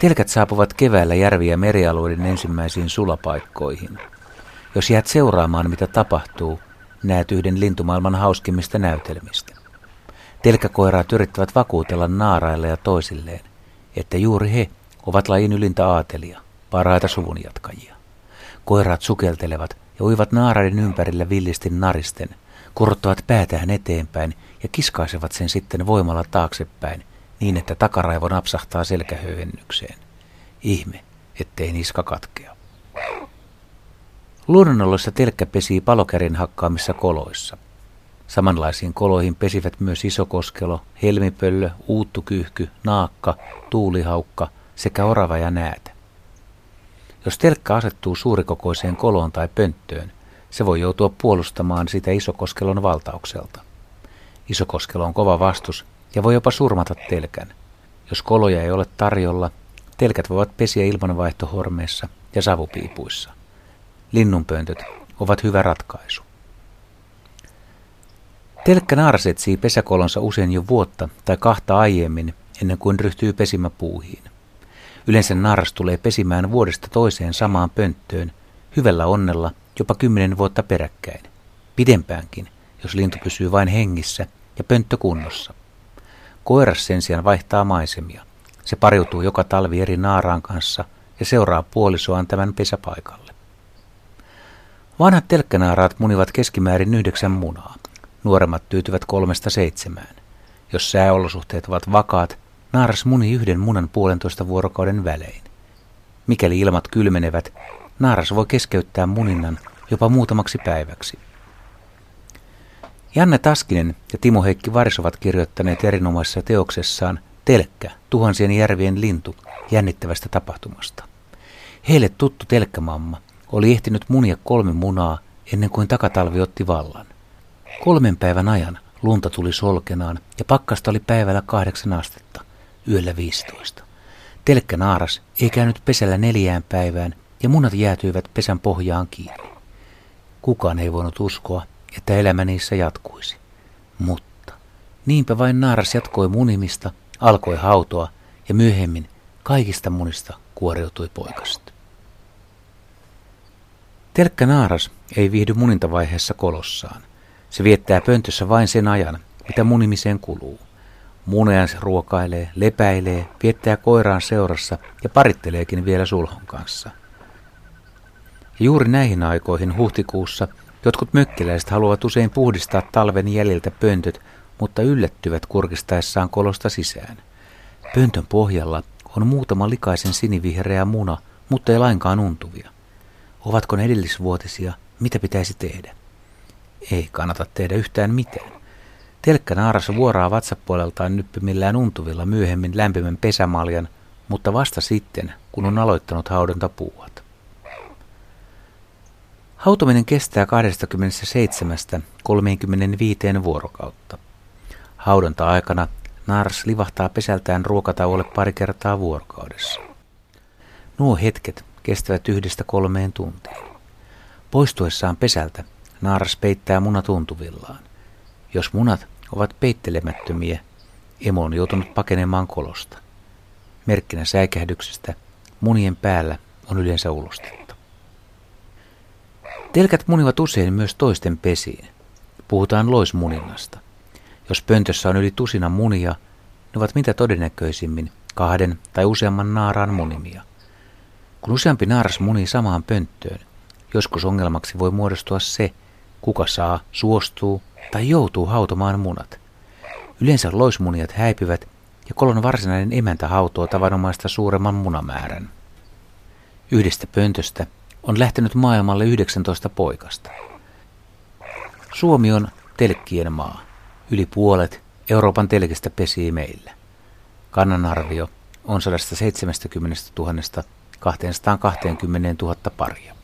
Telkät saapuvat keväällä järvi- ja merialueiden ensimmäisiin sulapaikkoihin. Jos jäät seuraamaan, mitä tapahtuu, näet yhden lintumaailman hauskimmista näytelmistä. Telkkäkoiraat yrittävät vakuutella naaraille ja toisilleen, että juuri he ovat lajin ylintä aatelia, parhaita suvunjatkajia. Koiraat sukeltelevat ja uivat naaraiden ympärillä villisti naristen, kurottavat päätään eteenpäin ja kiskaisevat sen sitten voimalla taaksepäin niin, että takaraivo napsahtaa selkähöyhennykseen. Ihme, ettei niska katkea. Luonnonoloissa telkkä pesii palokärin hakkaamissa koloissa. Samanlaisiin koloihin pesivät myös isokoskelo, helmipöllö, uuttukyyhky, naakka, tuulihaukka sekä orava ja näätä. Jos telkkä asettuu suurikokoiseen koloon tai pönttöön, se voi joutua puolustamaan sitä isokoskelon valtaukselta. Isokoskelo on kova vastus ja voi jopa surmata telkän. Jos koloja ei ole tarjolla, telkät voivat pesiä ilmanvaihtohormeissa ja savupiipuissa. Linnunpöntöt ovat hyvä ratkaisu. Telkkä naaras etsii pesäkolonsa usein jo vuotta tai kahta aiemmin ennen kuin ryhtyy pesimäpuuhiin. Yleensä naaras tulee pesimään vuodesta toiseen samaan pönttöön, hyvällä onnella jopa kymmenen vuotta peräkkäin. Pidempäänkin, jos lintu pysyy vain hengissä ja pönttö kunnossa. Koiras sen sijaan vaihtaa maisemia. Se pariutuu joka talvi eri naaraan kanssa ja seuraa puolisoaan tämän pesäpaikalle. Vanhat telkkänaaraat munivat keskimäärin yhdeksän munaa. Nuoremmat tyytyvät kolmesta seitsemään. Jos sääolosuhteet ovat vakaat, naaras muni yhden munan puolentoista vuorokauden välein. Mikäli ilmat kylmenevät, naaras voi keskeyttää muninnan jopa muutamaksi päiväksi. Janne Taskinen ja Timo Heikki Varis ovat kirjoittaneet erinomaisessa teoksessaan Telkkä, tuhansien järvien lintu, jännittävästä tapahtumasta. Heille tuttu telkkämamma oli ehtinyt munia kolme munaa ennen kuin takatalvi otti vallan. Kolmen päivän ajan lunta tuli solkenaan ja pakkasta oli päivällä kahdeksan astetta, yöllä viisitoista. Telkkä naaras ei käynyt pesällä neljään päivään ja munat jäätyivät pesän pohjaan kiinni. Kukaan ei voinut uskoa, että elämä niissä jatkuisi. Mutta niinpä vain naaras jatkoi munimista, alkoi hautoa ja myöhemmin kaikista munista kuoriutui poikasta. Telkkä naaras ei viihdy munintavaiheessa kolossaan. Se viettää pöntössä vain sen ajan, mitä munimiseen kuluu. Munean se ruokailee, lepäilee, viettää koiraan seurassa ja paritteleekin vielä sulhon kanssa. Ja juuri näihin aikoihin huhtikuussa jotkut mökkiläiset haluavat usein puhdistaa talven jäljiltä pöntöt, mutta yllättyvät kurkistaessaan kolosta sisään. Pöntön pohjalla on muutama likaisen sinivihreä muna, mutta ei lainkaan untuvia. Ovatko ne edellisvuotisia? Mitä pitäisi tehdä? Ei kannata tehdä yhtään mitään. Telkkä naaras vuoraa vatsapuoleltaan nyppimillään untuvilla myöhemmin lämpimän pesämaljan, mutta vasta sitten, kun on aloittanut haudontapuuhat. Hautominen kestää 27-35 vuorokautta. Haudonta-aikana naaras livahtaa pesältään ruokatauolle pari kertaa vuorokaudessa. Nuo hetket kestävät yhdestä kolmeen tuntiin. Poistuessaan pesältä naaras peittää munat untuvillaan. Jos munat ovat peittelemättömiä, emo on joutunut pakenemaan kolosta. Merkkinä säikähdyksestä munien päällä on yleensä ulostetta. Telkät munivat usein myös toisten pesiin. Puhutaan loismuninnasta. Jos pöntössä on yli tusina munia, ne ovat mitä todennäköisimmin kahden tai useamman naaraan munimia. Kun useampi naaras munii samaan pönttöön, joskus ongelmaksi voi muodostua se, kuka saa, suostuu tai joutuu hautomaan munat. Yleensä loismuniat häipyvät ja kolon varsinainen emäntä hautoo tavanomaista suuremman munamäärän. Yhdestä pöntöstä on lähtenyt maailmalle 19 poikasta. Suomi on telkkien maa. Yli puolet Euroopan telkistä pesii meillä. Kannanarvio on 170 000 220 000 paria.